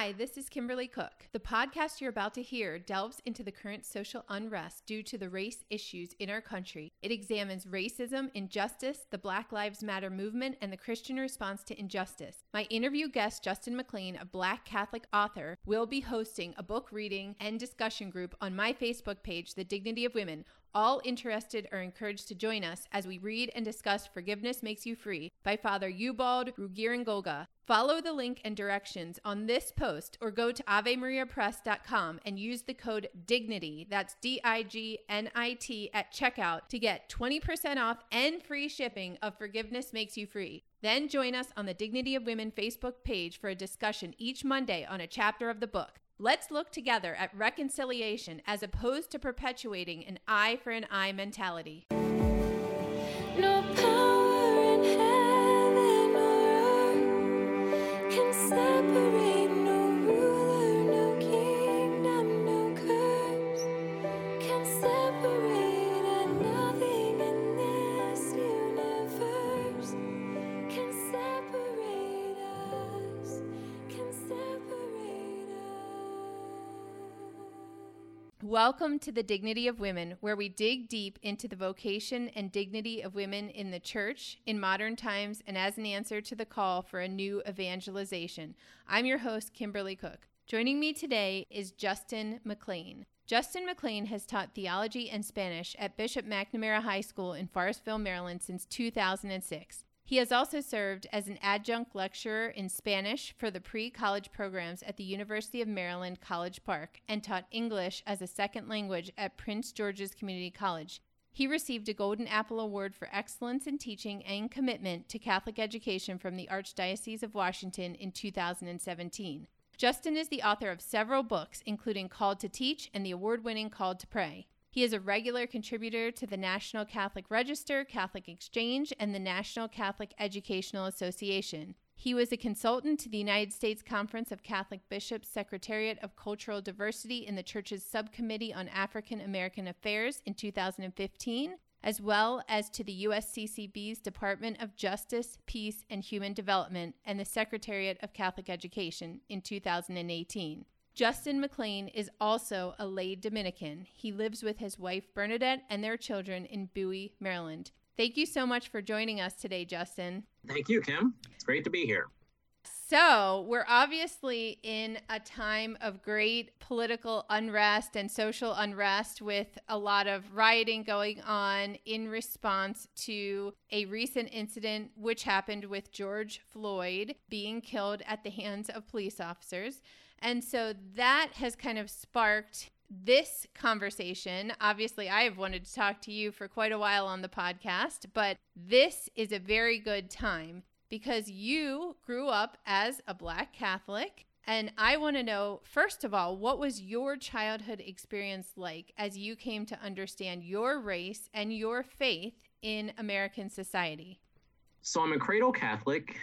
Hi, this is Kimberly Cook. The podcast you're about to hear delves into the current social unrest due to the race issues in our country. It examines racism, injustice, the Black Lives Matter movement, and the Christian response to injustice. My interview guest, Justin McClain, a Black Catholic author, will be hosting a book reading and discussion group on my Facebook page, The Dignity of Women. All interested are encouraged to join us as we read and discuss Forgiveness Makes You Free by Father Ubald Rugirangoga. Follow the link and directions on this post or go to AveMariaPress.com and use the code DIGNITY, that's D I G N I T, at checkout to get 20% off and free shipping of Forgiveness Makes You Free. Then join us on the Dignity of Women Facebook page for a discussion each Monday on a chapter of the book. Let's look together at reconciliation as opposed to perpetuating an eye for an eye mentality. No power in heaven or earth can separate. Welcome to the Dignity of Women, where we dig deep into the vocation and dignity of women in the church in modern times and as an answer to the call for a new evangelization. I'm your host, Kimberly Cook. Joining me today is Justin McClain. Justin McClain has taught theology and Spanish at Bishop McNamara High School in Forestville, Maryland since 2006. He has also served as an adjunct lecturer in Spanish for the pre college programs at the University of Maryland College Park and taught English as a second language at Prince George's Community College. He received a Golden Apple Award for excellence in teaching and commitment to Catholic education from the Archdiocese of Washington in 2017. Justin is the author of several books, including Called to Teach and the award winning Called to Pray. He is a regular contributor to the National Catholic Register, Catholic Exchange, and the National Catholic Educational Association. He was a consultant to the United States Conference of Catholic Bishops Secretariat of Cultural Diversity in the Church's Subcommittee on African American Affairs in 2015, as well as to the USCCB's Department of Justice, Peace, and Human Development and the Secretariat of Catholic Education in 2018. Justin McClain is also a lay Dominican. He lives with his wife Bernadette and their children in Bowie, Maryland. Thank you so much for joining us today, Justin. Thank you, Kim. It's great to be here. So, we're obviously in a time of great political unrest and social unrest with a lot of rioting going on in response to a recent incident which happened with George Floyd being killed at the hands of police officers. And so that has kind of sparked this conversation. Obviously, I have wanted to talk to you for quite a while on the podcast, but this is a very good time because you grew up as a Black Catholic. And I want to know, first of all, what was your childhood experience like as you came to understand your race and your faith in American society? So I'm a cradle Catholic,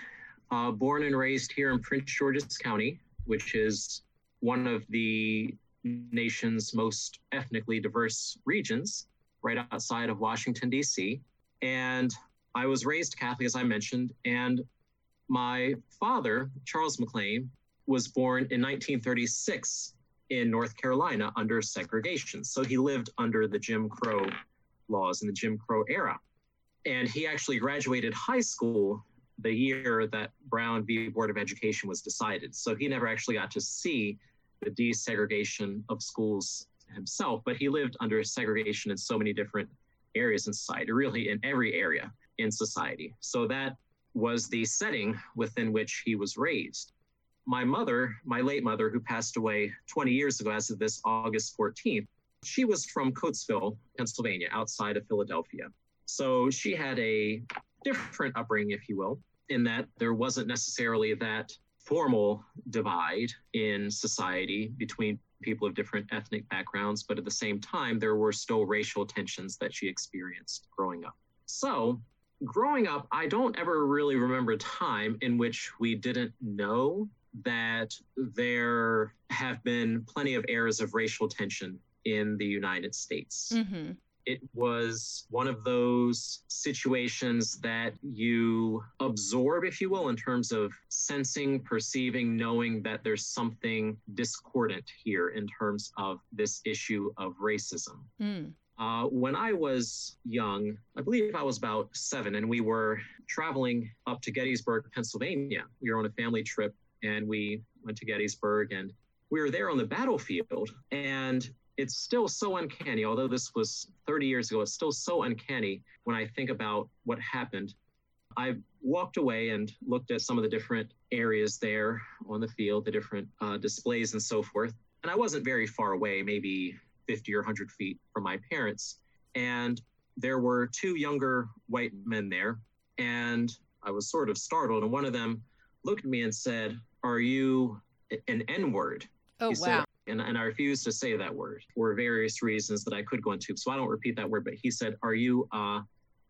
uh, born and raised here in Prince George's County, which is one of the nation's most ethnically diverse regions, right outside of Washington, D.C. And I was raised Catholic, as I mentioned, and my father, Charles McClain, was born in 1936 in North Carolina under segregation. So he lived under the Jim Crow laws in the Jim Crow era. And he actually graduated high school the year that Brown v. Board of Education was decided. So he never actually got to see the desegregation of schools himself, but he lived under segregation in so many different areas in society, really in every area in society. So that was the setting within which he was raised. My mother, my late mother, who passed away 20 years ago as of this August 14th, she was from Coatesville, Pennsylvania, outside of Philadelphia. So she had a different upbringing, if you will, in that there wasn't necessarily that formal divide in society between people of different ethnic backgrounds, but at the same time, there were still racial tensions that she experienced growing up. So, growing up, I don't ever really remember a time in which we didn't know that there have been plenty of eras of racial tension in the United States. Mm-hmm. It was one of those situations that you absorb, if you will, in terms of sensing, perceiving, knowing that there's something discordant here in terms of this issue of racism. Mm. Uh, when I was young, I believe I was about seven, and we were traveling up to Gettysburg, Pennsylvania. We were on a family trip, and we went to Gettysburg, and we were there on the battlefield. And it's still so uncanny, although this was 30 years ago, it's still so uncanny when I think about what happened. I walked away and looked at some of the different areas there on the field, the different uh, displays and so forth. And I wasn't very far away, maybe 50 or 100 feet from my parents. And there were two younger white men there. And I was sort of startled. And one of them looked at me and said, Are you an N word? Oh, He wow. said, and, and I refused to say that word for various reasons that I could go into. So I don't repeat that word, but he said, Are you a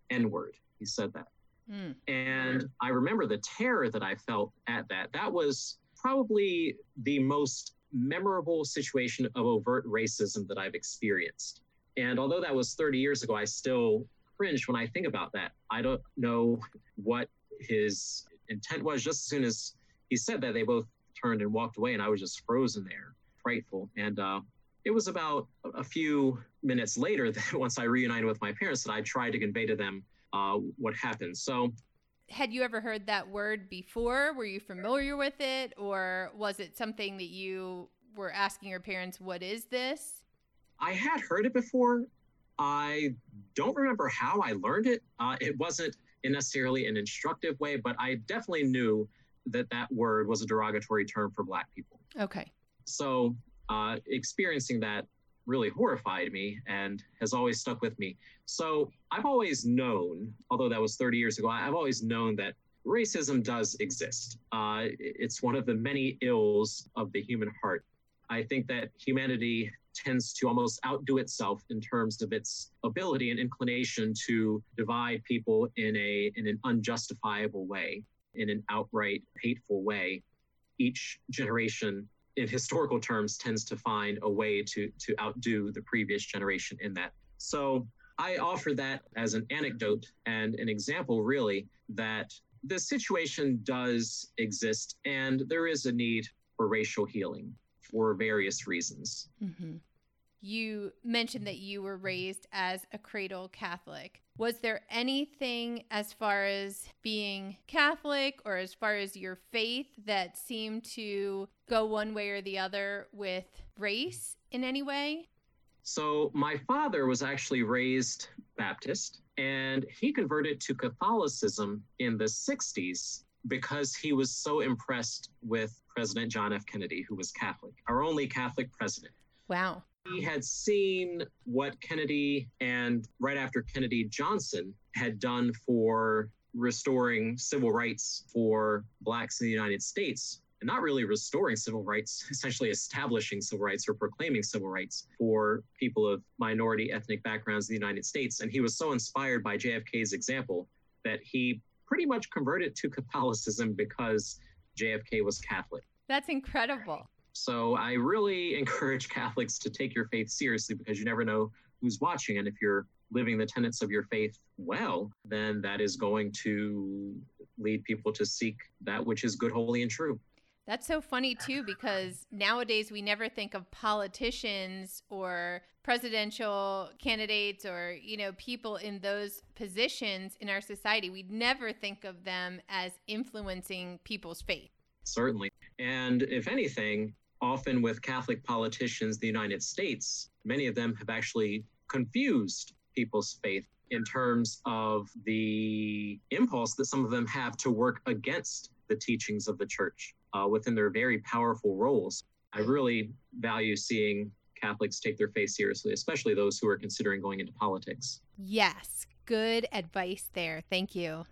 N word? He said that. Mm. And I remember the terror that I felt at that. That was probably the most memorable situation of overt racism that I've experienced. And although that was 30 years ago, I still cringe when I think about that. I don't know what his intent was. Just as soon as he said that, they both turned and walked away, and I was just frozen there, frightful. And uh, it was about a few minutes later that once I reunited with my parents that I tried to convey to them uh, what happened. So Had you ever heard that word before? Were you familiar with it? Or was it something that you were asking your parents, What is this? I had heard it before. I don't remember how I learned it. Uh, it wasn't in necessarily an instructive way, but I definitely knew that that word was a derogatory term for Black people. Okay. So uh, experiencing that really horrified me and has always stuck with me. So I've always known, although that was 30 years ago, I've always known that racism does exist. Uh, it's one of the many ills of the human heart. I think that humanity tends to almost outdo itself in terms of its ability and inclination to divide people in a in an unjustifiable way, in an outright hateful way. Each generation in historical terms tends to find a way to to outdo the previous generation in that. So I offer that as an anecdote and an example really that the situation does exist and there is a need for racial healing for various reasons. hmm You mentioned that you were raised as a cradle Catholic. Was there anything as far as being Catholic or as far as your faith that seemed to go one way or the other with race in any way? So my father was actually raised Baptist and he converted to Catholicism in the 60s because he was so impressed with President John F. Kennedy, who was Catholic, our only Catholic president. Wow. He had seen what Kennedy and right after Kennedy, Johnson had done for restoring civil rights for Blacks in the United States. And not really restoring civil rights, essentially establishing civil rights or proclaiming civil rights for people of minority ethnic backgrounds in the United States. And he was so inspired by JFK's example that he pretty much converted to Catholicism because JFK was Catholic. That's incredible. So I really encourage Catholics to take your faith seriously because you never know who's watching. And if you're living the tenets of your faith well, then that is going to lead people to seek that which is good, holy, and true. That's so funny too, because nowadays we never think of politicians or presidential candidates or, you know, people in those positions in our society. We never think of them as influencing people's faith. Certainly. And if anything, often with Catholic politicians, in the United States, many of them have actually confused people's faith in terms of the impulse that some of them have to work against the teachings of the church uh, within their very powerful roles. I really value seeing Catholics take their faith seriously, especially those who are considering going into politics. Yes, good advice there. Thank you.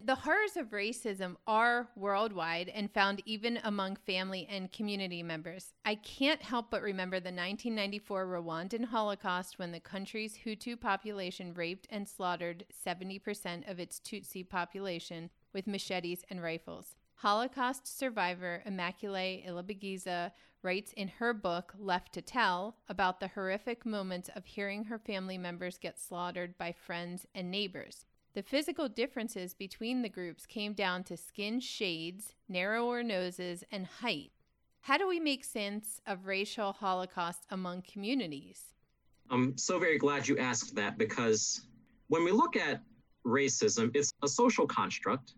The horrors of racism are worldwide and found even among family and community members. I can't help but remember the 1994 Rwandan Holocaust when the country's Hutu population raped and slaughtered 70% of its Tutsi population with machetes and rifles. Holocaust survivor Immaculée Ilibagiza writes in her book Left to Tell about the horrific moments of hearing her family members get slaughtered by friends and neighbors. The physical differences between the groups came down to skin shades, narrower noses, and height. How do we make sense of racial holocaust among communities? I'm so very glad you asked that because when we look at racism, it's a social construct.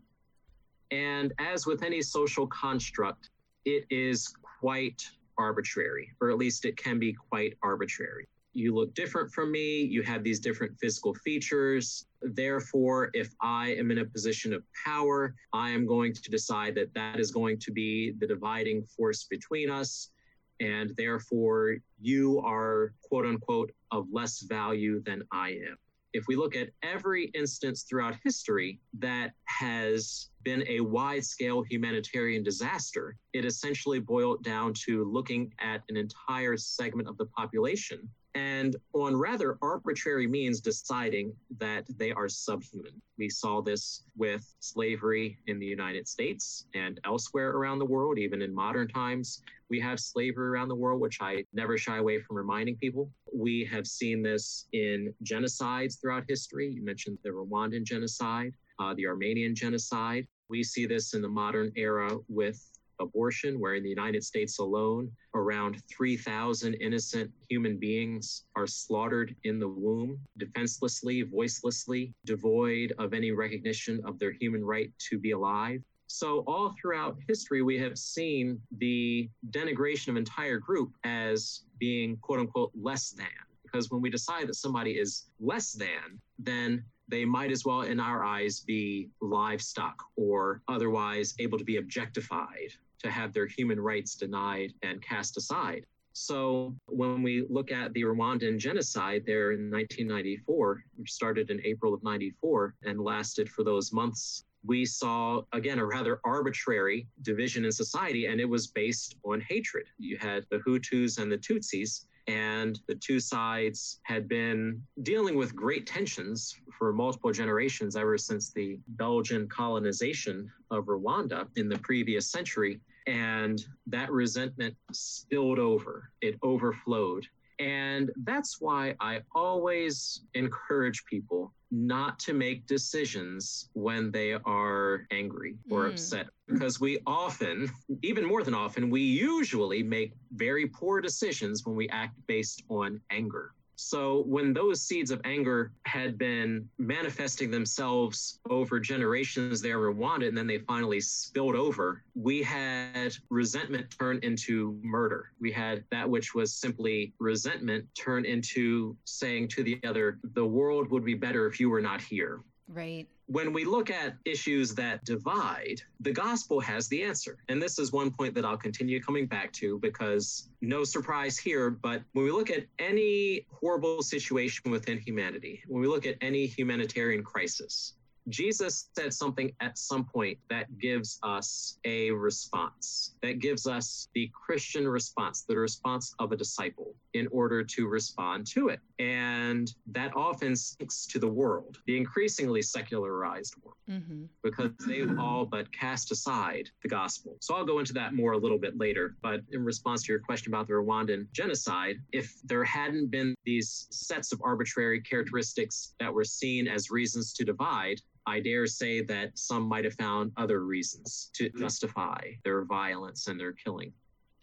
And as with any social construct, it is quite arbitrary, or at least it can be quite arbitrary. You look different from me, you have these different physical features. Therefore, if I am in a position of power, I am going to decide that that is going to be the dividing force between us. And therefore, you are quote unquote of less value than I am if we look at every instance throughout history that has been a wide scale humanitarian disaster, it essentially boiled down to looking at an entire segment of the population and on rather arbitrary means deciding that they are subhuman. We saw this with slavery in the United States and elsewhere around the world, even in modern times. We have slavery around the world, which I never shy away from reminding people. We have seen this in genocides throughout history. You mentioned the Rwandan genocide, uh, the Armenian genocide. We see this in the modern era with abortion, where in the United States alone, around 3,000 innocent human beings are slaughtered in the womb, defenselessly, voicelessly, devoid of any recognition of their human right to be alive. So, all throughout history, we have seen the denigration of entire group as being quote unquote less than. Because when we decide that somebody is less than, then they might as well, in our eyes, be livestock or otherwise able to be objectified to have their human rights denied and cast aside. So when we look at the Rwandan genocide there in 1994, which started in April of 94 and lasted for those months, we saw again a rather arbitrary division in society and it was based on hatred. You had the Hutus and the Tutsis and the two sides had been dealing with great tensions for multiple generations ever since the Belgian colonization of Rwanda in the previous century. And that resentment spilled over, it overflowed. And that's why I always encourage people not to make decisions when they are angry or Mm. upset. Because we often, even more than often, we usually make very poor decisions when we act based on anger. So when those seeds of anger had been manifesting themselves over generations there in Rwanda, and then they finally spilled over, we had resentment turn into murder. We had that which was simply resentment turn into saying to the other, the world would be better if you were not here. Right. When we look at issues that divide, the gospel has the answer. And this is one point that I'll continue coming back to because no surprise here, but when we look at any horrible situation within humanity, when we look at any humanitarian crisis, Jesus said something at some point that gives us a response, that gives us the Christian response, the response of a disciple in order to respond to it. And that often sinks to the world, the increasingly secularized world Mm-hmm. because they've all but cast aside the gospel. So I'll go into that more a little bit later. But in response to your question about the Rwandan genocide, if there hadn't been these sets of arbitrary characteristics that were seen as reasons to divide, I dare say that some might have found other reasons to justify their violence and their killing.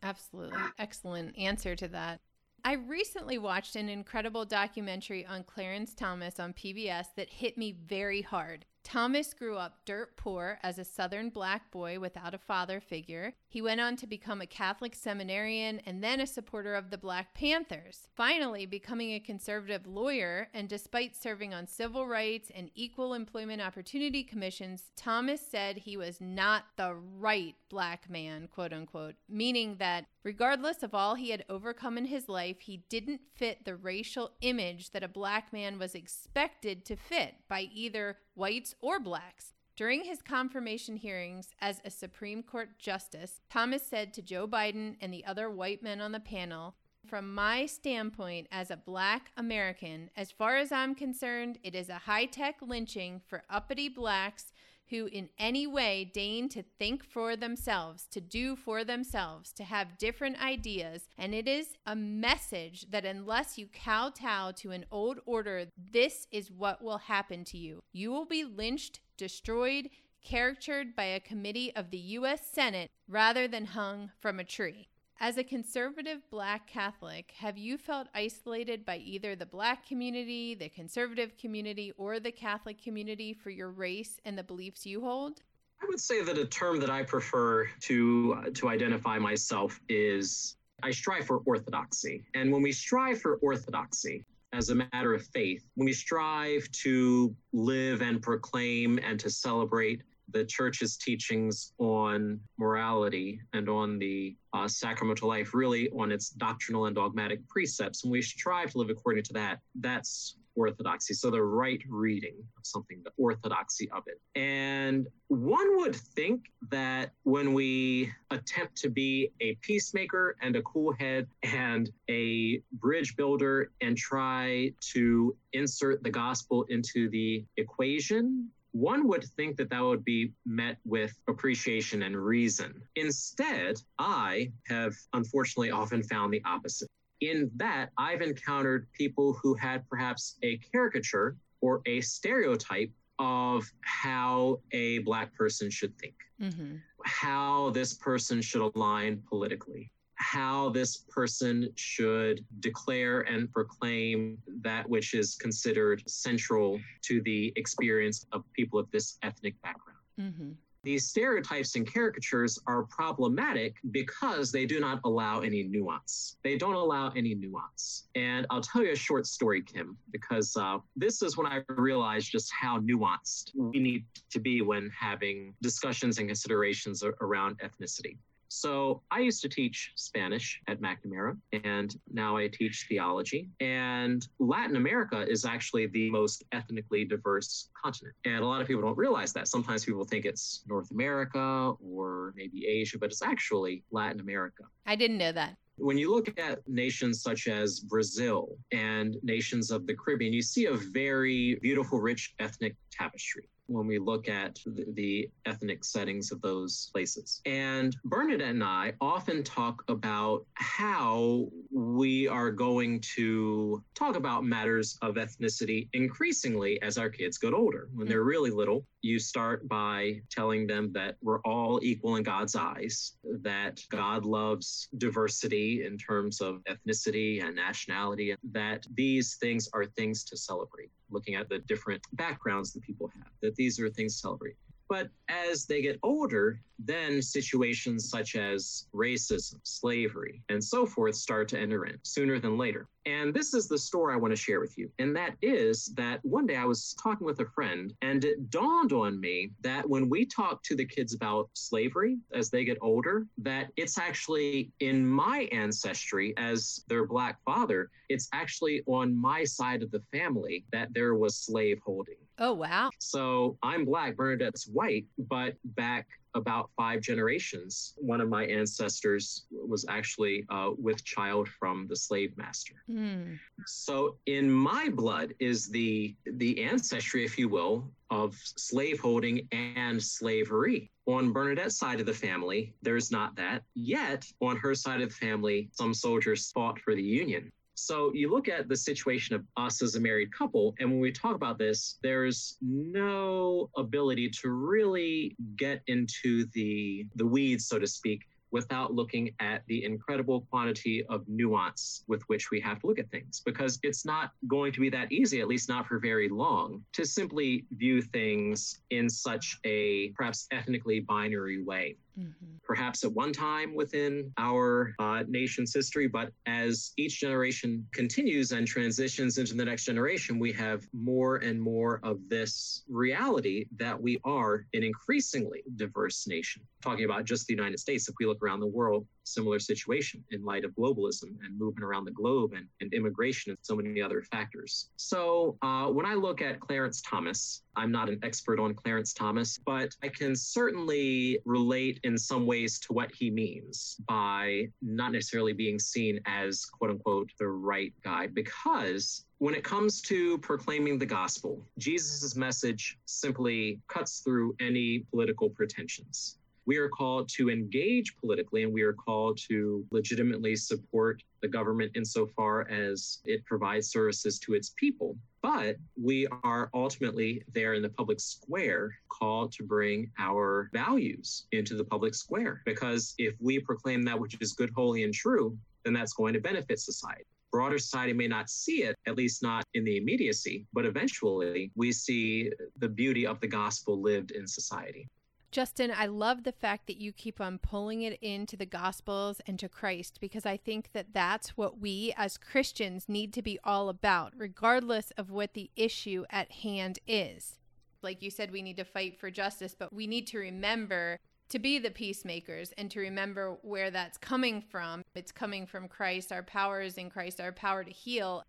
Absolutely. Excellent answer to that. I recently watched an incredible documentary on Clarence Thomas on PBS that hit me very hard. Thomas grew up dirt poor as a Southern black boy without a father figure. He went on to become a Catholic seminarian and then a supporter of the Black Panthers, finally becoming a conservative lawyer. And despite serving on civil rights and equal employment opportunity commissions, Thomas said he was not the right black man, quote unquote, meaning that regardless of all he had overcome in his life, he didn't fit the racial image that a black man was expected to fit by either whites or blacks. During his confirmation hearings as a Supreme Court justice, Thomas said to Joe Biden and the other white men on the panel, from my standpoint as a black American, as far as I'm concerned, it is a high tech lynching for uppity blacks who in any way deign to think for themselves, to do for themselves, to have different ideas. And it is a message that unless you kowtow to an old order, this is what will happen to you. You will be lynched, destroyed, caricatured by a committee of the U.S. Senate rather than hung from a tree. As a conservative black Catholic, have you felt isolated by either the black community, the conservative community, or the Catholic community for your race and the beliefs you hold? I would say that a term that I prefer to uh, to identify myself is I strive for orthodoxy. And when we strive for orthodoxy as a matter of faith, when we strive to live and proclaim and to celebrate the church's teachings on morality and on the uh, sacramental life, really on its doctrinal and dogmatic precepts, and we strive to live according to that, that's orthodoxy. So the right reading of something, the orthodoxy of it. And one would think that when we attempt to be a peacemaker and a cool head and a bridge builder and try to insert the gospel into the equation, one would think that that would be met with appreciation and reason. Instead, I have unfortunately often found the opposite. In that, I've encountered people who had perhaps a caricature or a stereotype of how a Black person should think, mm-hmm. how this person should align politically, how this person should declare and proclaim that which is considered central to the experience of people of this ethnic background. Mm-hmm. These stereotypes and caricatures are problematic because they do not allow any nuance. They don't allow any nuance. And I'll tell you a short story, Kim, because uh, this is when I realized just how nuanced we need to be when having discussions and considerations around ethnicity. So I used to teach Spanish at McNamara, and now I teach theology. And Latin America is actually the most ethnically diverse continent. And a lot of people don't realize that. Sometimes people think it's North America or maybe Asia, but it's actually Latin America. I didn't know that. When you look at nations such as Brazil and nations of the Caribbean, you see a very beautiful, rich ethnic tapestry when we look at the, the, ethnic settings of those places. And Bernadette and I often talk about how we are going to talk about matters of ethnicity increasingly as our kids get older. When they're really little, you start by telling them that we're all equal in God's eyes, that God loves diversity in terms of ethnicity and nationality, that these things are things to celebrate looking at the different backgrounds that people have, that these are things to celebrate. But as they get older, then situations such as racism, slavery, and so forth start to enter in sooner than later. And this is the story I want to share with you. And that is that one day I was talking with a friend, and it dawned on me that when we talk to the kids about slavery as they get older, that it's actually in my ancestry as their black father, it's actually on my side of the family that there was slave holding. Oh, wow. So I'm black, Bernadette's white, but back about five generations, one of my ancestors was actually uh, with child from the slave master. Mm. So in my blood is the the ancestry, if you will, of slaveholding and slavery. On Bernadette's side of the family, there's not that. Yet, on her side of the family, some soldiers fought for the Union. So you look at the situation of us as a married couple, and when we talk about this, there's no ability to really get into the the weeds, so to speak, without looking at the incredible quantity of nuance with which we have to look at things because it's not going to be that easy at least not for very long to simply view things in such a perhaps ethnically binary way Mm-hmm. Perhaps at one time within our uh, nation's history, but as each generation continues and transitions into the next generation, we have more and more of this reality that we are an increasingly diverse nation. Talking about just the United States, if we look around the world, similar situation in light of globalism and moving around the globe and, and immigration and so many other factors. So uh, when I look at Clarence Thomas, I'm not an expert on Clarence Thomas, but I can certainly relate in some ways to what he means by not necessarily being seen as quote unquote the right guy because when it comes to proclaiming the gospel, Jesus' message simply cuts through any political pretensions. We are called to engage politically and we are called to legitimately support the government insofar as it provides services to its people. But we are ultimately there in the public square called to bring our values into the public square. Because if we proclaim that which is good, holy, and true, then that's going to benefit society broader society may not see it, at least not in the immediacy, but eventually we see the beauty of the gospel lived in society. Justin, I love the fact that you keep on pulling it into the Gospels and to Christ because I think that that's what we as Christians need to be all about, regardless of what the issue at hand is. Like you said, we need to fight for justice, but we need to remember to be the peacemakers and to remember where that's coming from. It's coming from Christ. Our power is in Christ, our power to heal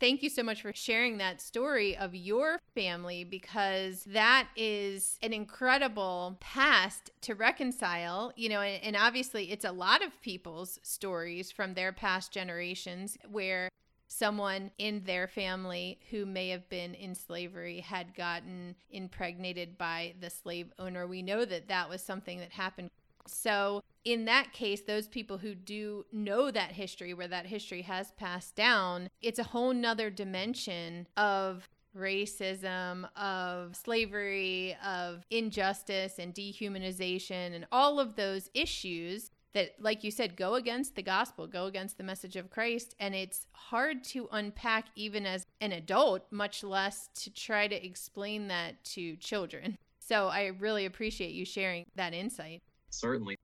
thank you so much for sharing that story of your family because that is an incredible past to reconcile, you know, and, and, obviously it's a lot of people's stories from their past generations where someone in their family who may have been in slavery had gotten impregnated by the slave owner. We know that that was something that happened so, in that case, those people who do know that history, where that history has passed down, it's a whole nother dimension of racism, of slavery, of injustice and dehumanization, and all of those issues that, like you said, go against the gospel, go against the message of Christ. And it's hard to unpack even as an adult, much less to try to explain that to children. So I really appreciate you sharing that insight. Certainly.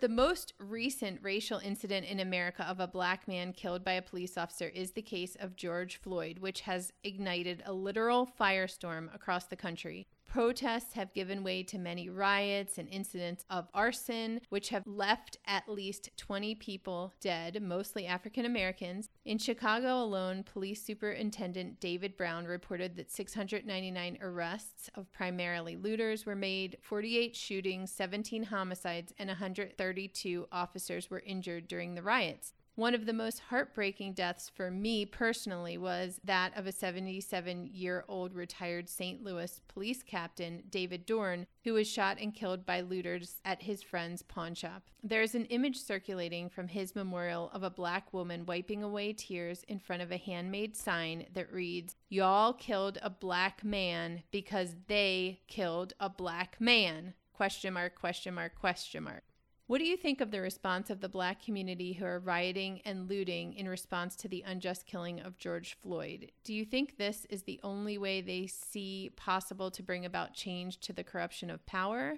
The most recent racial incident in America of a black man killed by a police officer is the case of George Floyd, which has ignited a literal firestorm across the country. Protests have given way to many riots and incidents of arson, which have left at least 20 people dead, mostly African Americans. In Chicago alone, Police Superintendent David Brown reported that 699 arrests of primarily looters were made, 48 shootings, 17 homicides, and 132 officers were injured during the riots. One of the most heartbreaking deaths for me personally was that of a 77 year old retired St. Louis police captain, David Dorn, who was shot and killed by looters at his friend's pawn shop. There is an image circulating from his memorial of a black woman wiping away tears in front of a handmade sign that reads, Y'all killed a black man because they killed a black man. Question mark, question mark, question mark. What do you think of the response of the black community who are rioting and looting in response to the unjust killing of George Floyd? Do you think this is the only way they see possible to bring about change to the corruption of power?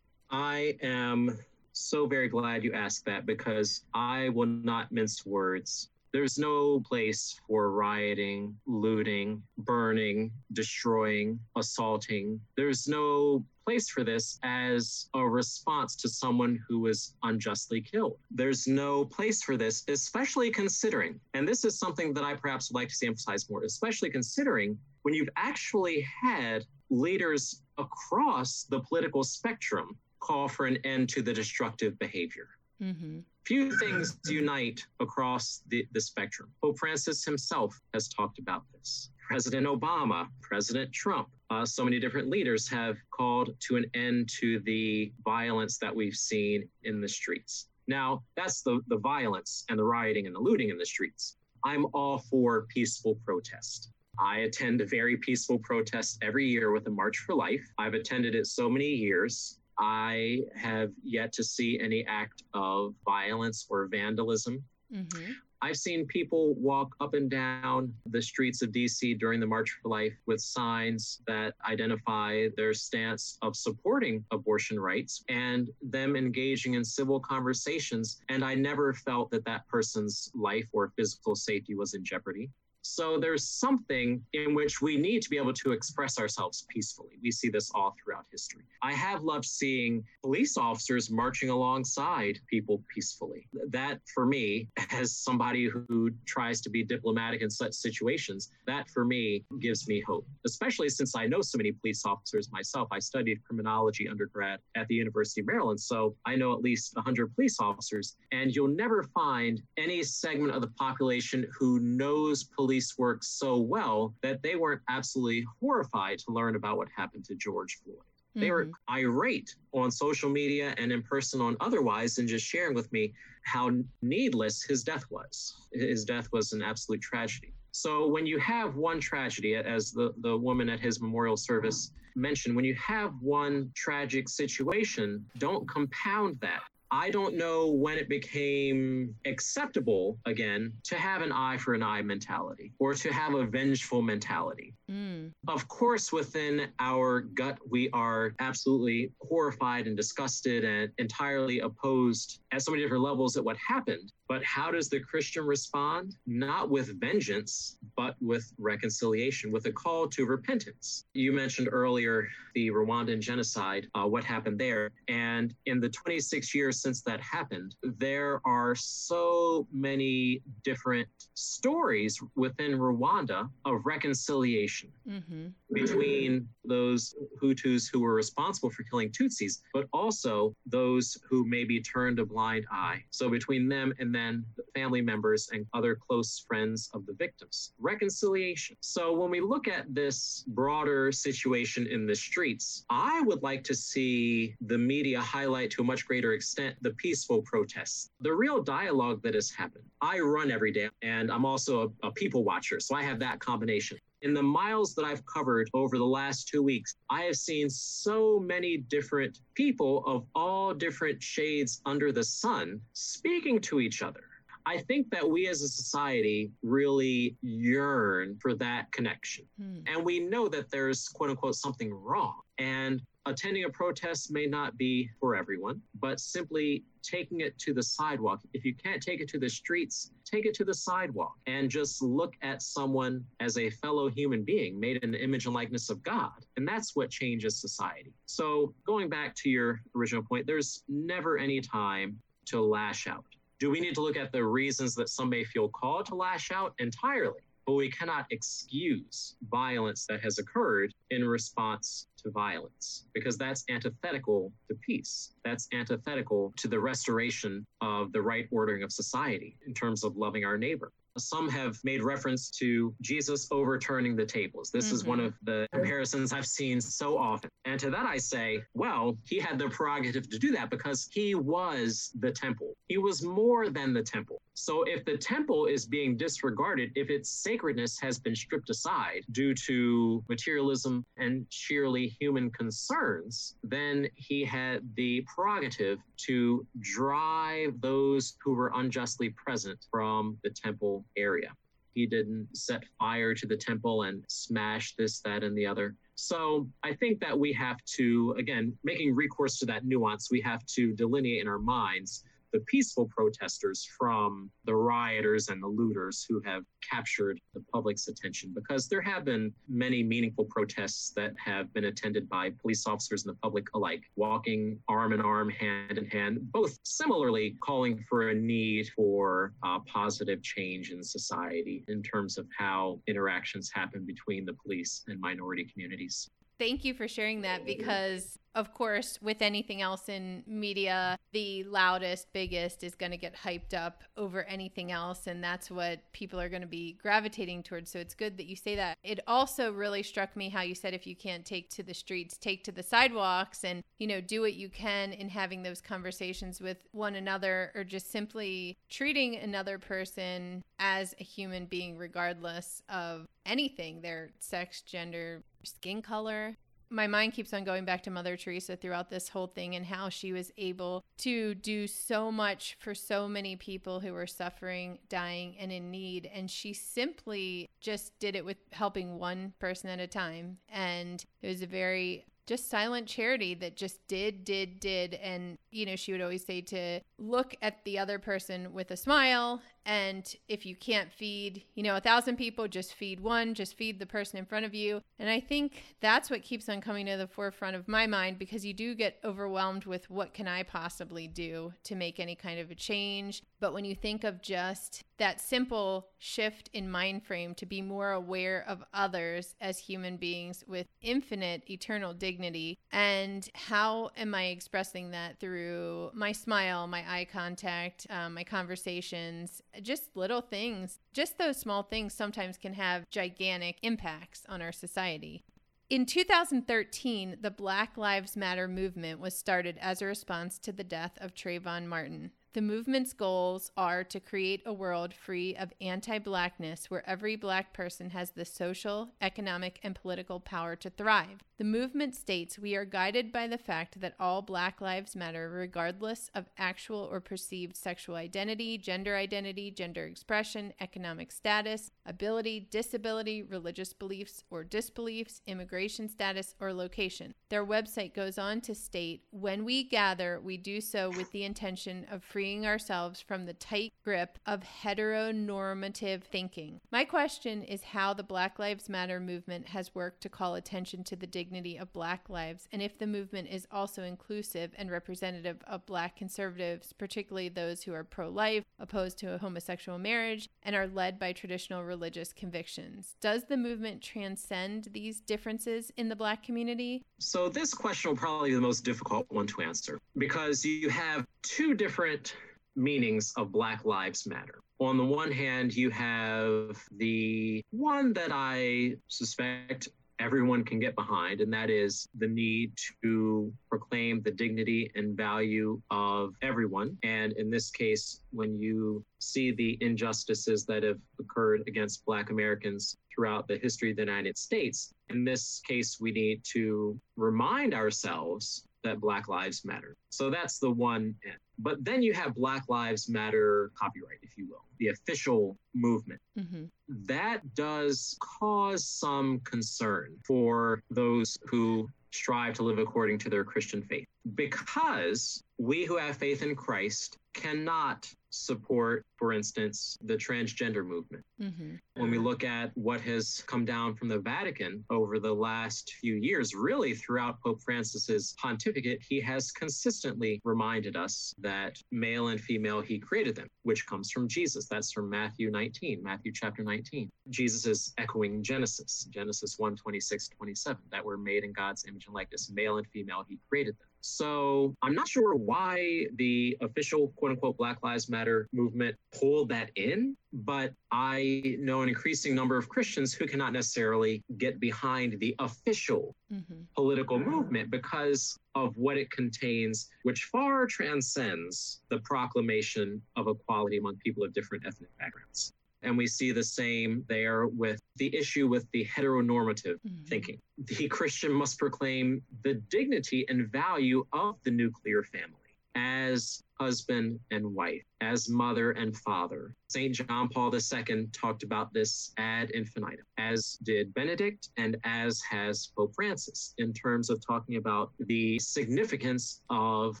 I am so very glad you asked that because I will not mince words. There's no place for rioting, looting, burning, destroying, assaulting. There's no place for this as a response to someone who was unjustly killed. There's no place for this, especially considering, and this is something that I perhaps would like to see emphasized more, especially considering when you've actually had leaders across the political spectrum call for an end to the destructive behavior. Mm-hmm. Few things unite across the, the spectrum. Pope Francis himself has talked about this. President Obama, President Trump, uh, so many different leaders have called to an end to the violence that we've seen in the streets. Now, that's the, the violence and the rioting and the looting in the streets. I'm all for peaceful protest. I attend a very peaceful protest every year with a March for Life. I've attended it so many years. I have yet to see any act of violence or vandalism. Mm-hmm. I've seen people walk up and down the streets of DC during the March for Life with signs that identify their stance of supporting abortion rights and them engaging in civil conversations. And I never felt that that person's life or physical safety was in jeopardy. So there's something in which we need to be able to express ourselves peacefully. We see this all throughout history. I have loved seeing police officers marching alongside people peacefully. That, for me, as somebody who tries to be diplomatic in such situations, that for me gives me hope, especially since I know so many police officers myself. I studied criminology undergrad at the University of Maryland, so I know at least 100 police officers, and you'll never find any segment of the population who knows police work so well that they weren't absolutely horrified to learn about what happened to George Floyd. They were mm-hmm. irate on social media and in person on otherwise, and just sharing with me how needless his death was. His death was an absolute tragedy. So when you have one tragedy, as the, the woman at his memorial service mentioned, when you have one tragic situation, don't compound that. I don't know when it became acceptable again to have an eye for an eye mentality or to have a vengeful mentality. Mm. Of course, within our gut, we are absolutely horrified and disgusted and entirely opposed at so many different levels at what happened. But how does the Christian respond? Not with vengeance, but with reconciliation, with a call to repentance. You mentioned earlier the Rwandan genocide, uh, what happened there. And in the 26 years since that happened, there are so many different stories within Rwanda of reconciliation hmm between those Hutus who were responsible for killing Tutsis, but also those who maybe turned a blind eye. So between them and then the family members and other close friends of the victims. Reconciliation. So when we look at this broader situation in the streets, I would like to see the media highlight to a much greater extent the peaceful protests, the real dialogue that has happened. I run every day and I'm also a, a people watcher, so I have that combination. In the miles that I've covered over the last two weeks, I have seen so many different people of all different shades under the sun speaking to each other. I think that we as a society really yearn for that connection. Hmm. And we know that there's quote unquote something wrong. And attending a protest may not be for everyone, but simply taking it to the sidewalk. If you can't take it to the streets, take it to the sidewalk and just look at someone as a fellow human being made in the image and likeness of God. And that's what changes society. So, going back to your original point, there's never any time to lash out. Do we need to look at the reasons that some may feel called to lash out entirely? But we cannot excuse violence that has occurred in response to violence because that's antithetical to peace. That's antithetical to the restoration of the right ordering of society in terms of loving our neighbor. Some have made reference to Jesus overturning the tables. This is Mhm. one of the comparisons I've seen so often. And to that I say, well, he had the prerogative to do that because he was the temple. He was more than the temple. So if the temple is being disregarded, if its sacredness has been stripped aside due to materialism and sheerly human concerns, then he had the prerogative to drive those who were unjustly present from the temple area. He didn't set fire to the temple and smash this, that, and the other. So I think that we have to, again, making recourse to that nuance, we have to delineate in our minds the peaceful protesters from the rioters and the looters who have captured the public's attention because there have been many meaningful protests that have been attended by police officers and the public alike, walking arm in arm, hand in hand, both similarly calling for a need for uh, positive change in society in terms of how interactions happen between the police and minority communities. Thank you for sharing that because, of course, with anything else in media, the loudest, biggest is going to get hyped up over anything else. And that's what people are going to be gravitating towards. So it's good that you say that. It also really struck me how you said if you can't take to the streets, take to the sidewalks and, you know, do what you can in having those conversations with one another or just simply treating another person as a human being, regardless of anything their sex, gender, skin color. My mind keeps on going back to Mother Teresa throughout this whole thing and how she was able to do so much for so many people who were suffering, dying, and in need. And she simply just did it with helping one person at a time. And it was a very just silent charity that just did, did, did. And, you know, she would always say to look at the other person with a smile And if you can't feed, you know, a thousand people, just feed one, just feed the person in front of you. And I think that's what keeps on coming to the forefront of my mind because you do get overwhelmed with what can I possibly do to make any kind of a change. But when you think of just that simple shift in mind frame to be more aware of others as human beings with infinite eternal dignity, and how am I expressing that through my smile, my eye contact, um, my conversations, just little things. Just those small things sometimes can have gigantic impacts on our society. In 2013, the Black Lives Matter movement was started as a response to the death of Trayvon Martin. The movement's goals are to create a world free of anti blackness where every black person has the social, economic, and political power to thrive. The movement states we are guided by the fact that all black lives matter regardless of actual or perceived sexual identity, gender identity, gender expression, economic status, ability, disability, religious beliefs or disbeliefs, immigration status, or location. Their website goes on to state when we gather, we do so with the intention of freeing ourselves from the tight grip of heteronormative thinking. My question is how the Black Lives Matter movement has worked to call attention to the dignity of Black lives, and if the movement is also inclusive and representative of Black conservatives, particularly those who are pro life, opposed to a homosexual marriage, and are led by traditional religious convictions. Does the movement transcend these differences in the Black community? So, this question will probably be the most difficult one to answer because you have two different meanings of Black Lives Matter. On the one hand, you have the one that I suspect everyone can get behind, and that is the need to proclaim the dignity and value of everyone. And in this case, when you see the injustices that have occurred against Black Americans throughout the history of the United States, in this case, we need to remind ourselves that Black Lives Matter. So that's the one end. But then you have Black Lives Matter copyright, if you will, the official movement. Mm-hmm. That does cause some concern for those who strive to live according to their Christian faith because we who have faith in Christ cannot support, for instance, the transgender movement. Mm-hmm. When we look at what has come down from the Vatican over the last few years, really throughout Pope Francis's pontificate, he has consistently reminded us that male and female, he created them, which comes from Jesus. That's from Matthew 19, Matthew chapter 19. Jesus is echoing Genesis, Genesis 1 26, 27, that we're made in God's image and likeness, male and female, he created them. So I'm not sure why the official quote unquote Black Lives Matter movement pulled that in, but I know an increasing number of Christians who cannot necessarily get behind the official mm-hmm. political movement because of what it contains, which far transcends the proclamation of equality among people of different ethnic backgrounds. And we see the same there with the issue with the heteronormative mm-hmm. thinking. The Christian must proclaim the dignity and value of the nuclear family as husband and wife, as mother and father. St. John Paul II talked about this ad infinitum, as did Benedict and as has Pope Francis, in terms of talking about the significance of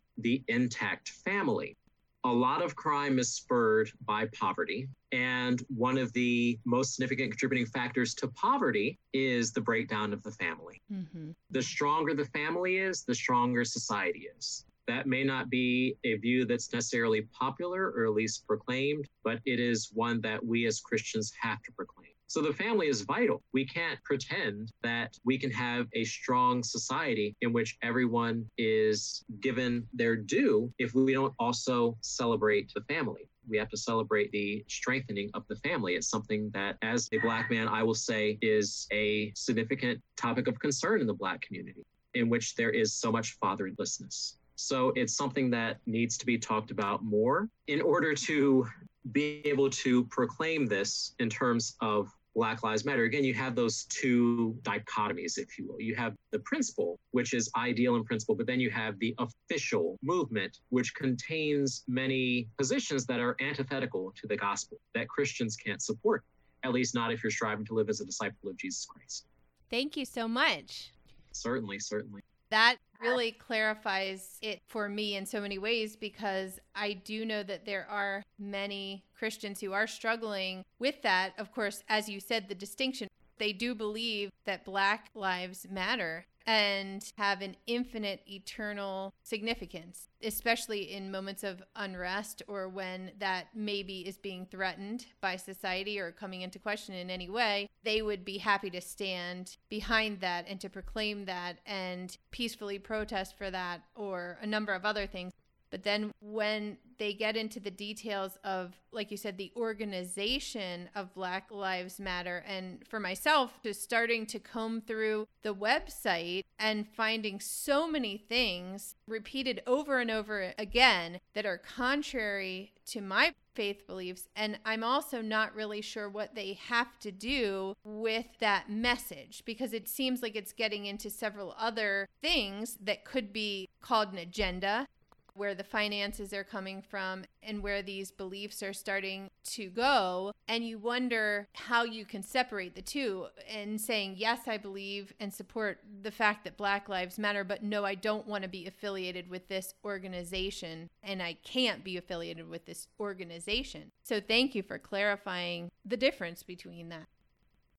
the intact family a lot of crime is spurred by poverty. And one of the most significant contributing factors to poverty is the breakdown of the family. Mm-hmm. The stronger the family is, the stronger society is. That may not be a view that's necessarily popular or at least proclaimed, but it is one that we as Christians have to proclaim. So the family is vital. We can't pretend that we can have a strong society in which everyone is given their due if we don't also celebrate the family we have to celebrate the strengthening of the family. It's something that, as a Black man, I will say is a significant topic of concern in the Black community, in which there is so much fatherlessness. So it's something that needs to be talked about more in order to be able to proclaim this in terms of Black Lives Matter, again, you have those two dichotomies, if you will. You have the principle, which is ideal in principle, but then you have the official movement, which contains many positions that are antithetical to the gospel that Christians can't support, at least not if you're striving to live as a disciple of Jesus Christ. Thank you so much. Certainly, certainly. That really clarifies it for me in so many ways because I do know that there are many Christians who are struggling with that. Of course, as you said, the distinction. They do believe that Black lives matter and have an infinite eternal significance, especially in moments of unrest or when that maybe is being threatened by society or coming into question in any way. They would be happy to stand behind that and to proclaim that and peacefully protest for that or a number of other things. But then when they get into the details of, like you said, the organization of Black Lives Matter, and for myself, just starting to comb through the website and finding so many things repeated over and over again that are contrary to my faith beliefs. And I'm also not really sure what they have to do with that message because it seems like it's getting into several other things that could be called an agenda where the finances are coming from and where these beliefs are starting to go. And you wonder how you can separate the two and saying, yes, I believe and support the fact that Black Lives Matter, but no, I don't want to be affiliated with this organization and I can't be affiliated with this organization. So thank you for clarifying the difference between that.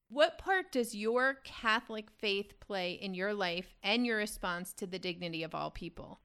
What part does your Catholic faith play in your life and your response to the dignity of all people?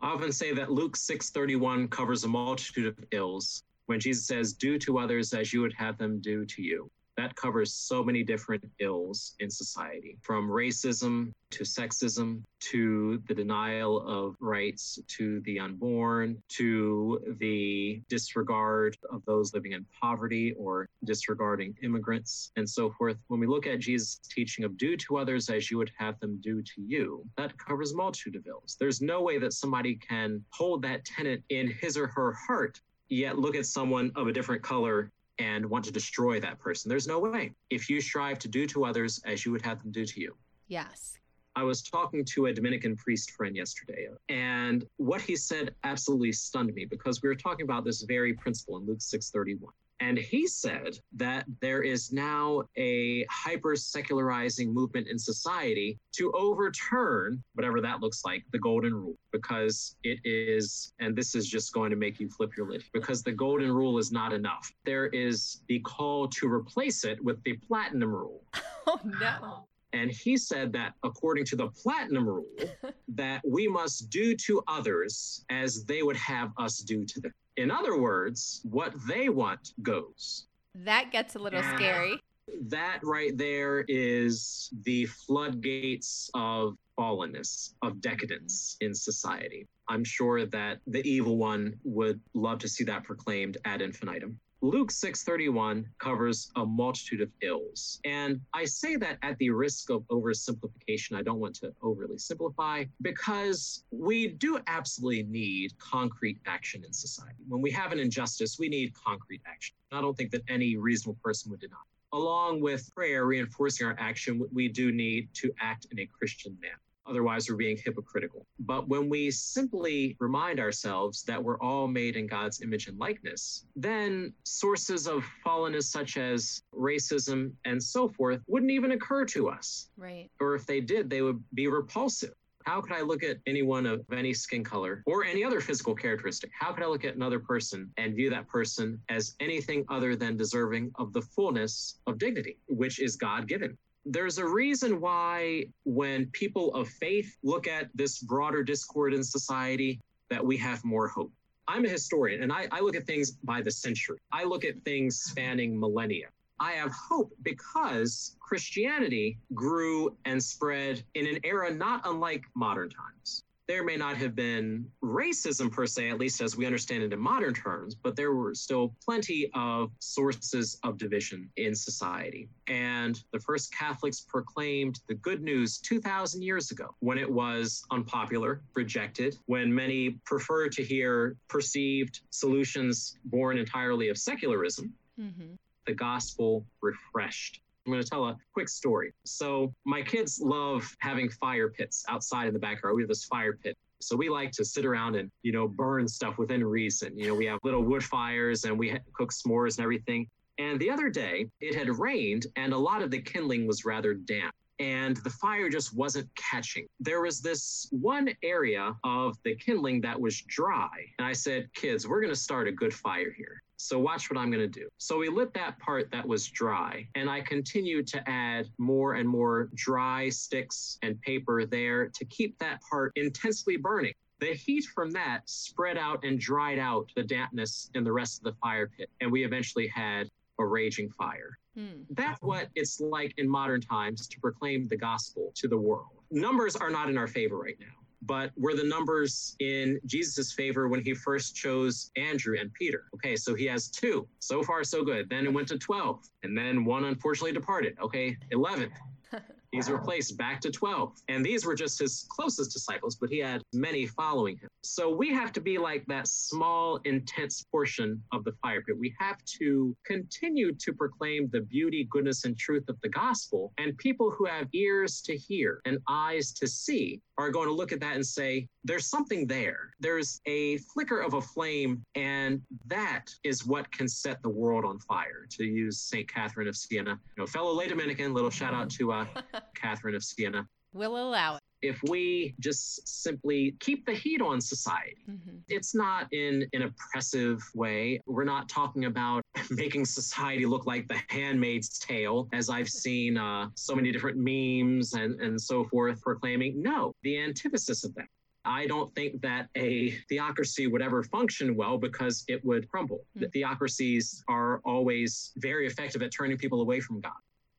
I often say that Luke 6:31 covers a multitude of ills when Jesus says, "Do to others as you would have them do to you." That covers so many different ills in society, from racism to sexism to the denial of rights to the unborn to the disregard of those living in poverty or disregarding immigrants and so forth. When we look at Jesus' teaching of do to others as you would have them do to you, that covers multitude of ills. There's no way that somebody can hold that tenet in his or her heart yet look at someone of a different color and want to destroy that person. There's no way. If you strive to do to others as you would have them do to you. Yes. I was talking to a Dominican priest friend yesterday, and what he said absolutely stunned me because we were talking about this very principle in Luke 6:31. And he said that there is now a hyper secularizing movement in society to overturn whatever that looks like, the golden rule, because it is, and this is just going to make you flip your lid, because the golden rule is not enough. There is the call to replace it with the platinum rule. Oh, no. And he said that according to the platinum rule, that we must do to others as they would have us do to them. In other words, what they want goes. That gets a little scary. That right there is the floodgates of fallenness, of decadence in society. I'm sure that the evil one would love to see that proclaimed ad infinitum. Luke 6:31 covers a multitude of ills. And I say that at the risk of oversimplification. I don't want to overly simplify because we do absolutely need concrete action in society. When we have an injustice, we need concrete action. I don't think that any reasonable person would deny. Along with prayer reinforcing our action, we do need to act in a Christian manner. Otherwise, we're being hypocritical. But when we simply remind ourselves that we're all made in God's image and likeness, then sources of fallenness such as racism and so forth wouldn't even occur to us. Right. Or if they did, they would be repulsive. How could I look at anyone of any skin color or any other physical characteristic? How could I look at another person and view that person as anything other than deserving of the fullness of dignity, which is God given? There's a reason why when people of faith look at this broader discord in society that we have more hope. I'm a historian and I, I, look at things by the century. I look at things spanning millennia. I have hope because christianity grew and spread in an era not unlike modern times there may not have been racism per se, at least as we understand it in modern terms, but there were still plenty of sources of division in society. And the first Catholics proclaimed the good news 2,000 years ago when it was unpopular, rejected, when many preferred to hear perceived solutions born entirely of secularism. Mm-hmm. The gospel refreshed I'm going to tell a quick story. So, my kids love having fire pits outside in the backyard. We have this fire pit. So we like to sit around and, you know, burn stuff within reason. You know, we have little wood fires and we cook s'mores and everything. And the other day, it had rained and a lot of the kindling was rather damp. And the fire just wasn't catching. There was this one area of the kindling that was dry. And I said, kids, we're going to start a good fire here. So watch what I'm going to do. So we lit that part that was dry, and I continued to add more and more dry sticks and paper there to keep that part intensely burning. The heat from that spread out and dried out the dampness in the rest of the fire pit, and we eventually had a raging fire. Hmm. That's what it's like in modern times to proclaim the gospel to the world. Numbers are not in our favor right now, but were the numbers in Jesus' favor when he first chose Andrew and Peter? Okay, so he has two. So far, so good. Then it went to 12, and then one unfortunately departed. Okay, 11. He's replaced back to 12. And these were just his closest disciples, but he had many following him. So we have to be like that small, intense portion of the fire pit. We have to continue to proclaim the beauty, goodness, and truth of the gospel. And people who have ears to hear and eyes to see are going to look at that and say, there's something there. There's a flicker of a flame, and that is what can set the world on fire, to use St. Catherine of Siena. You know, fellow lay Dominican, little shout out to uh, Catherine of Siena. We'll allow it. If we just simply keep the heat on society, Mm-hmm. it's not in an oppressive way. We're not talking about making society look like the handmaid's tale, as I've seen uh, so many different memes and, and so forth proclaiming. No, the antithesis of that. I don't think that a theocracy would ever function well because it would crumble. The theocracies are always very effective at turning people away from God.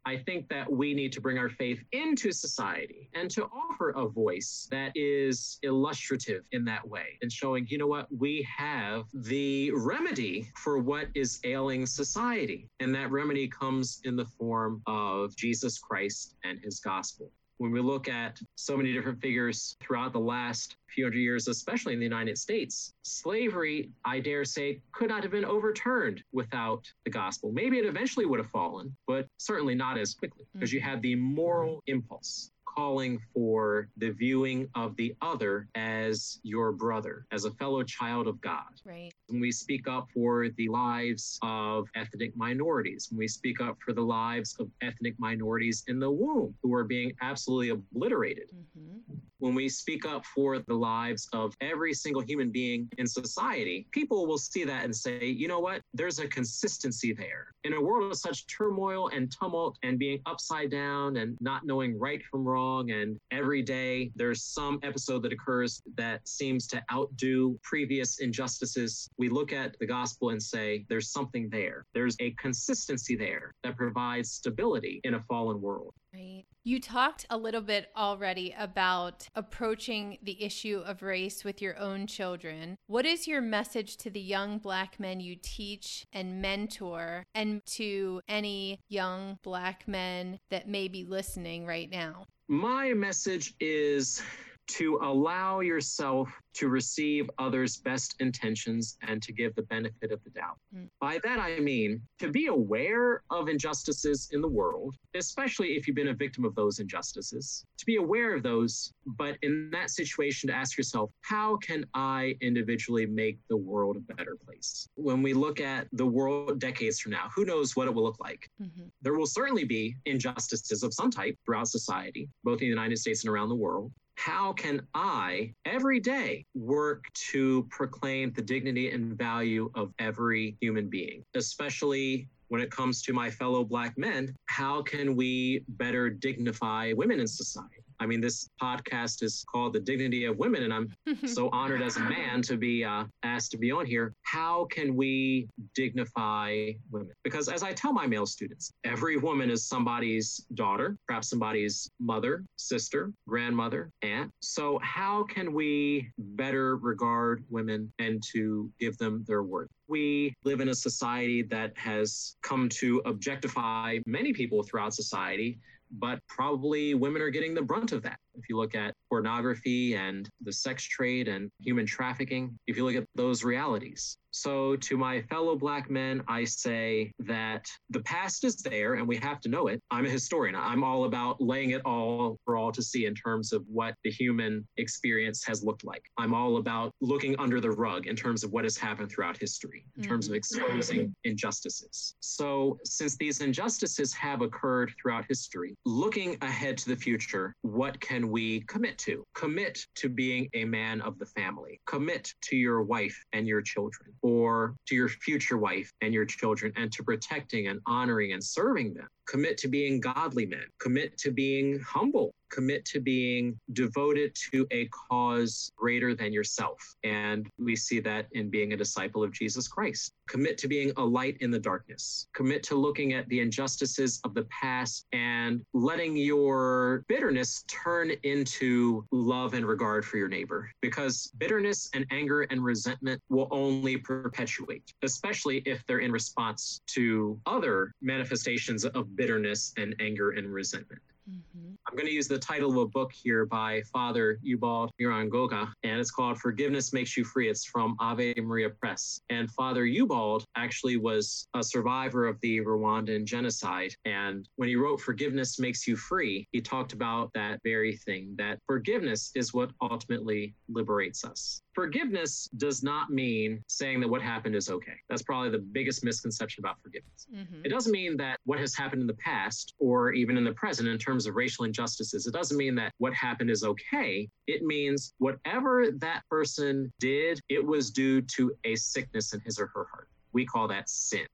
I think that we need to bring our faith into society and to offer a voice that is illustrative in that way and showing, you know what, we have the remedy for what is ailing society. And that remedy comes in the form of Jesus Christ and his gospel. When we look at so many different figures throughout the last few hundred years, especially in the United States, slavery, I dare say, could not have been overturned without the gospel. Maybe it eventually would have fallen, but certainly not as quickly because you mm-hmm. had the moral impulse calling for the viewing of the other as your brother, as a fellow child of God. Right. When we speak up for the lives of ethnic minorities, when we speak up for the lives of ethnic minorities in the womb who are being absolutely obliterated, Mhm. When we speak up for the lives of every single human being in society, people will see that and say, you know what? There's a consistency there. In a world of such turmoil and tumult and being upside down and not knowing right from wrong, and every day there's some episode that occurs that seems to outdo previous injustices, we look at the gospel and say, there's something there. There's a consistency there that provides stability in a fallen world. Right. You talked a little bit already about approaching the issue of race with your own children. What is your message to the young black men you teach and mentor, and to any young black men that may be listening right now? My message is to allow yourself to receive others' best intentions and to give the benefit of the doubt. Mm. By that, I mean to be aware of injustices in the world, especially if you've been a victim of those injustices, to be aware of those, but in that situation, to ask yourself, how can I individually make the world a better place? When we look at the world decades from now, who knows what it will look like? Mhm. There will certainly be injustices of some type throughout society, both in the United States and around the world. How can I every day work to proclaim the dignity and value of every human being, especially when it comes to my fellow Black men? How can we better dignify women in society? I mean, this podcast is called The Dignity of Women, and I'm so honored as a man to be uh, asked to be on here. How can we dignify women? Because as I tell my male students, every woman is somebody's daughter, perhaps somebody's mother, sister, grandmother, aunt. So how can we better regard women and to give them their worth? We live in a society that has come to objectify many people throughout society but probably women are getting the brunt of that. If you look at pornography and the sex trade and human trafficking, if you look at those realities. So, to my fellow Black men, I say that the past is there and we have to know it. I'm a historian. I'm all about laying it all for all to see in terms of what the human experience has looked like. I'm all about looking under the rug in terms of what has happened throughout history, in terms of mm-hmm. exposing injustices. So, since these injustices have occurred throughout history, looking ahead to the future, what can we commit to? Commit to being a man of the family, commit to your wife and your children or to your future wife and your children and to protecting and honoring and serving them. Commit to being godly men, commit to being humble, commit to being devoted to a cause greater than yourself. And we see that in being a disciple of Jesus Christ. Commit to being a light in the darkness. Commit to looking at the injustices of the past and letting your bitterness turn into love and regard for your neighbor. Because bitterness and anger and resentment will only perpetuate, especially if they're in response to other manifestations of bitterness and anger and resentment. Mm-hmm. I'm going to use the title of a book here by Father Ubald Rugirangoga, and it's called Forgiveness Makes You Free. It's from Ave Maria Press. And Father Ubald actually was a survivor of the Rwandan genocide. And when he wrote Forgiveness Makes You Free, he talked about that very thing that forgiveness is what ultimately liberates us. Forgiveness does not mean saying that what happened is okay. That's probably the biggest misconception about forgiveness. Mm-hmm. It doesn't mean that what has happened in the past or even in the present in terms of racial injustices, it doesn't mean that what happened is okay. It means whatever that person did, it was due to a sickness in his or her heart. We call that sin.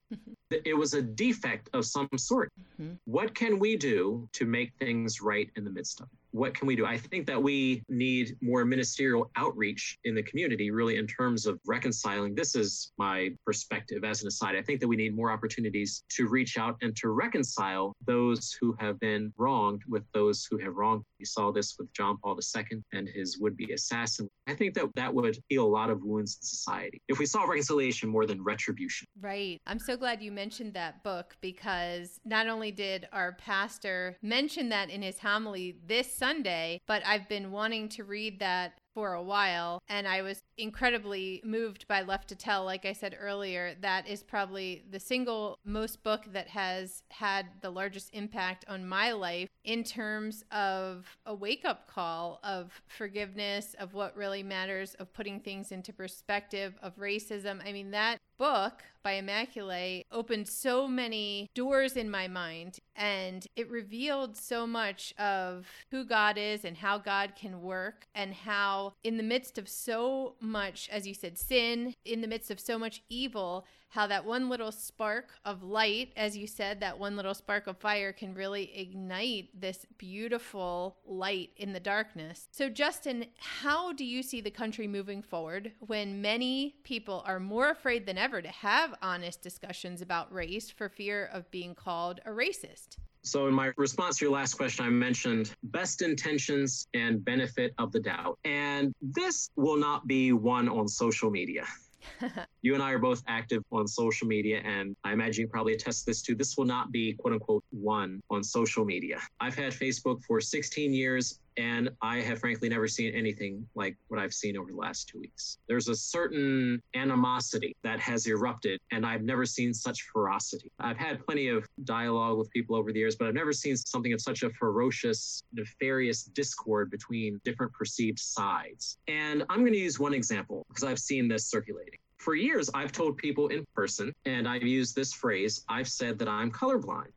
It was a defect of some sort. Mhm. What can we do to make things right in the midst of it? What can we do? I think that we need more ministerial outreach in the community, really, in terms of reconciling. This is my perspective as an aside. I think that we need more opportunities to reach out and to reconcile those who have been wronged with those who have wronged. We saw this with John Paul II and his would be assassin. I think that that would heal a lot of wounds in society if we saw reconciliation more than retribution. Right. I'm so glad you mentioned that book because not only did our pastor mention that in his homily this Sunday, but I've been wanting to read that for a while and I was incredibly moved by Left to Tell like I said earlier that is probably the single most book that has had the largest impact on my life in terms of a wake up call of forgiveness of what really matters of putting things into perspective of racism. I mean that book by Immaculate opened so many doors in my mind and it revealed so much of who God is and how God can work and how in the midst of so much as you said sin in the midst of so much evil how that one little spark of light as you said that one little spark of fire can really ignite this beautiful light in the darkness so Justin how do you see the country moving forward when many people are more afraid than ever to have honest discussions about race for fear of being called a racist So, in my response to your last question, I mentioned best intentions and benefit of the doubt. And this will not be one on social media. you and I are both active on social media, and I imagine you probably attest this too. This will not be quote unquote one on social media. I've had Facebook for 16 years, and I have frankly never seen anything like what I've seen over the last two weeks. There's a certain animosity that has erupted, and I've never seen such ferocity. I've had plenty of dialogue with people over the years, but I've never seen something of such a ferocious, nefarious discord between different perceived sides. And I'm going to use one example because I've seen this circulating. For years, I've told people in person, and I've used this phrase I've said that I'm colorblind.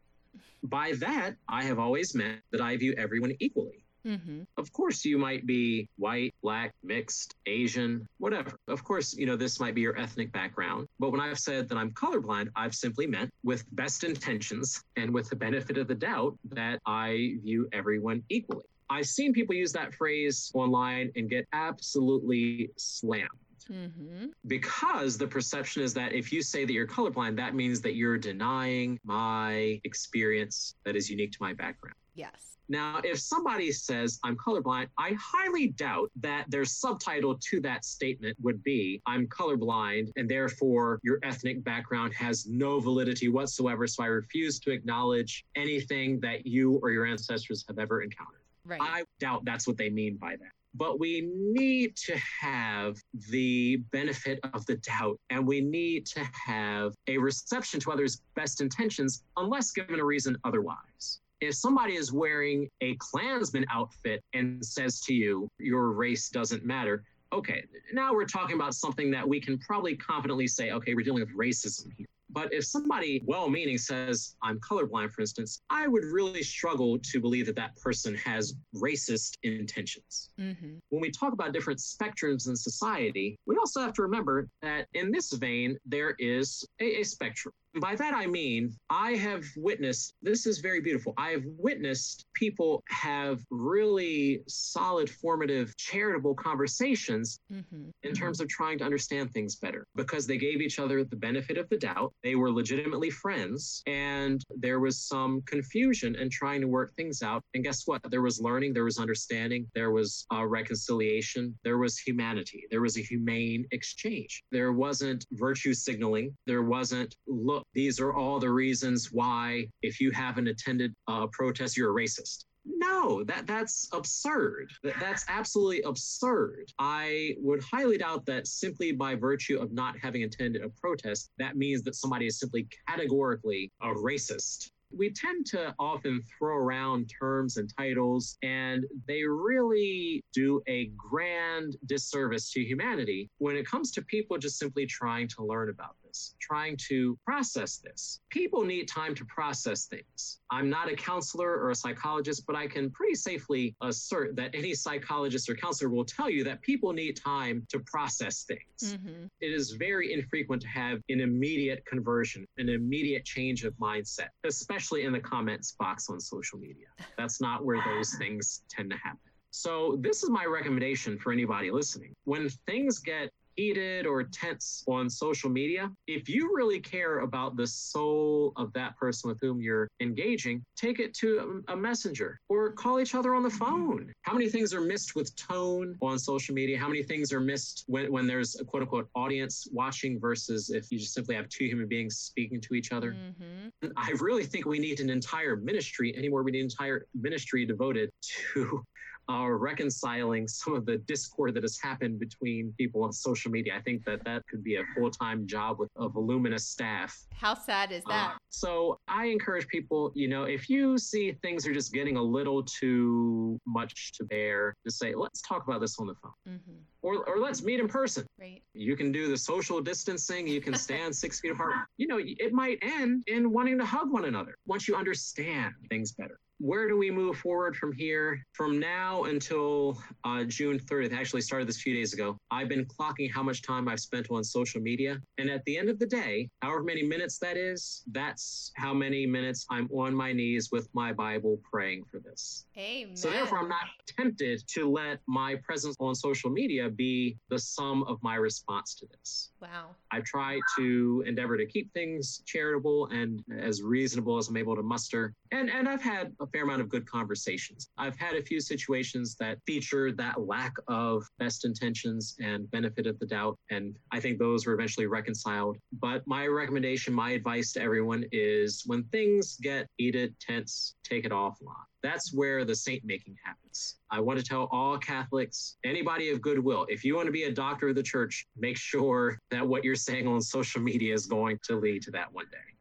By that, I have always meant that I view everyone equally. Mm-hmm. Of course, you might be white, black, mixed, Asian, whatever. Of course, you know, this might be your ethnic background. But when I've said that I'm colorblind, I've simply meant with best intentions and with the benefit of the doubt that I view everyone equally. I've seen people use that phrase online and get absolutely slammed Mm-hmm. because the perception is that if you say that you're colorblind, that means that you're denying my experience that is unique to my background. yes Now, if somebody says I'm colorblind, I highly doubt that their subtitle to that statement would be I'm colorblind and therefore your ethnic background has no validity whatsoever. So I refuse to acknowledge anything that you or your ancestors have ever encountered. Right. I doubt that's what they mean by that. But we need to have the benefit of the doubt and we need to have a reception to others' best intentions unless given a reason otherwise. If somebody is wearing a Klansman outfit and says to you, your race doesn't matter, okay, now we're talking about something that we can probably confidently say, okay, we're dealing with racism here. But if somebody well meaning says, I'm colorblind, for instance, I would really struggle to believe that that person has racist intentions. Mm-hmm. When we talk about different spectrums in society, we also have to remember that in this vein, there is a, a spectrum. By that I mean, I have witnessed, this is very beautiful. I have witnessed people have really solid, formative, charitable conversations Mm-hmm. in terms of trying to understand things better because they gave each other the benefit of the doubt. They were legitimately friends, and there was some confusion and trying to work things out. And guess what? There was learning, there was understanding, there was uh, reconciliation, there was humanity, there was a humane exchange. There wasn't virtue signaling, there wasn't, look, these are all the reasons why if you haven't attended a protest, you're a racist. No, that that's absurd. That, that's absolutely absurd. I would highly doubt that simply by virtue of not having attended a protest, that means that somebody is simply categorically a racist. We tend to often throw around terms and titles, and they really do a grand disservice to humanity when it comes to people just simply trying to learn about trying to process this. People need time to process things. I'm not a counselor or a psychologist, but I can pretty safely assert that any psychologist or counselor will tell you that people need time to process things. Mm-hmm. It is very infrequent to have an immediate conversion, an immediate change of mindset, especially in the comments box on social media. That's not where those things tend to happen. So, this is my recommendation for anybody listening. When things get heated or tense on social media, if you really care about the soul of that person with whom you're engaging, take it to a, messenger or call each other on the phone. How many things are missed with tone on social media? How many things are missed when, when there's a quote unquote audience watching versus if you just simply have two human beings speaking to each other? Mm-hmm. I really think we need an entire ministry anymore. We need an entire ministry devoted to uh, reconciling some of the discord that has happened between people on social media. I think that that could be a full time job with a voluminous staff. How sad is that? Uh, so I encourage people, you know, if you see things are just getting a little too much to bear, just say, let's talk about this on the phone. mm-hmm. Or, or let's meet in person. Right. You can do the social distancing. You can stand six feet apart. You know, it might end in wanting to hug one another once you understand things better. Where do we move forward from here? From now until uh, June 30th, I actually started this a few days ago. I've been clocking how much time I've spent on social media. And at the end of the day, however many minutes that is, that's how many minutes I'm on my knees with my Bible praying for this. Amen. So therefore, I'm not tempted to let my presence on social media be the sum of my response to this. Wow. I try to endeavor to keep things charitable and as reasonable as I'm able to muster. And and I've had a fair amount of good conversations. I've had a few situations that feature that lack of best intentions and benefit of the doubt. And I think those were eventually reconciled. But my recommendation, my advice to everyone is when things get heated, tense, take it offline. That's where the saint making happens. I want to tell all Catholics, anybody of goodwill, if you want to be a doctor of the church, make sure that what you're saying on social media is going to lead to that one day.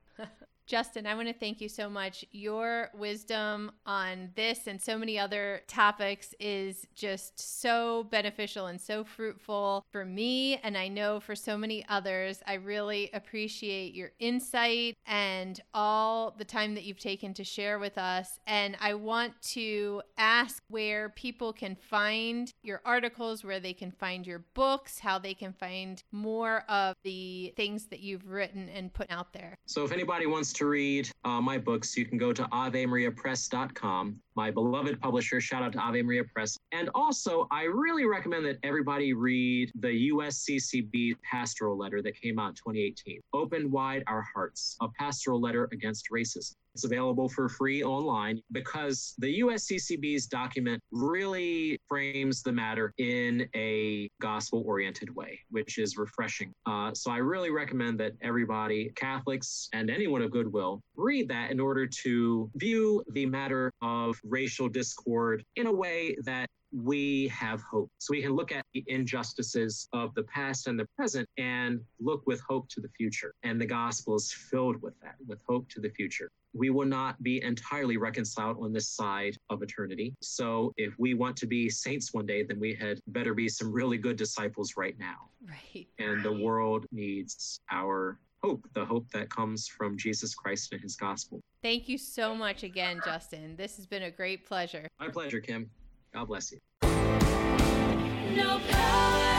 Justin, I want to thank you so much. Your wisdom on this and so many other topics is just so beneficial and so fruitful for me. And I know for so many others. I really appreciate your insight and all the time that you've taken to share with us. And I want to ask where people can find your articles, where they can find your books, how they can find more of the things that you've written and put out there. So if anybody wants to read uh, my books, you can go to avemariapress.com. My beloved publisher, shout out to Ave Maria Press. And also, I really recommend that everybody read the USCCB pastoral letter that came out in 2018, Open Wide Our Hearts, a pastoral letter against racism. It's available for free online because the USCCB's document really frames the matter in a gospel oriented way, which is refreshing. Uh, so I really recommend that everybody, Catholics and anyone of goodwill, read that in order to view the matter of racial discord in a way that we have hope. So we can look at the injustices of the past and the present and look with hope to the future. And the gospel is filled with that, with hope to the future. We will not be entirely reconciled on this side of eternity. So if we want to be saints one day, then we had better be some really good disciples right now. Right. And the world needs our hope, the hope that comes from Jesus Christ and his gospel. Thank you so much again, Justin. This has been a great pleasure. My pleasure, Kim. God bless you. No power in hell.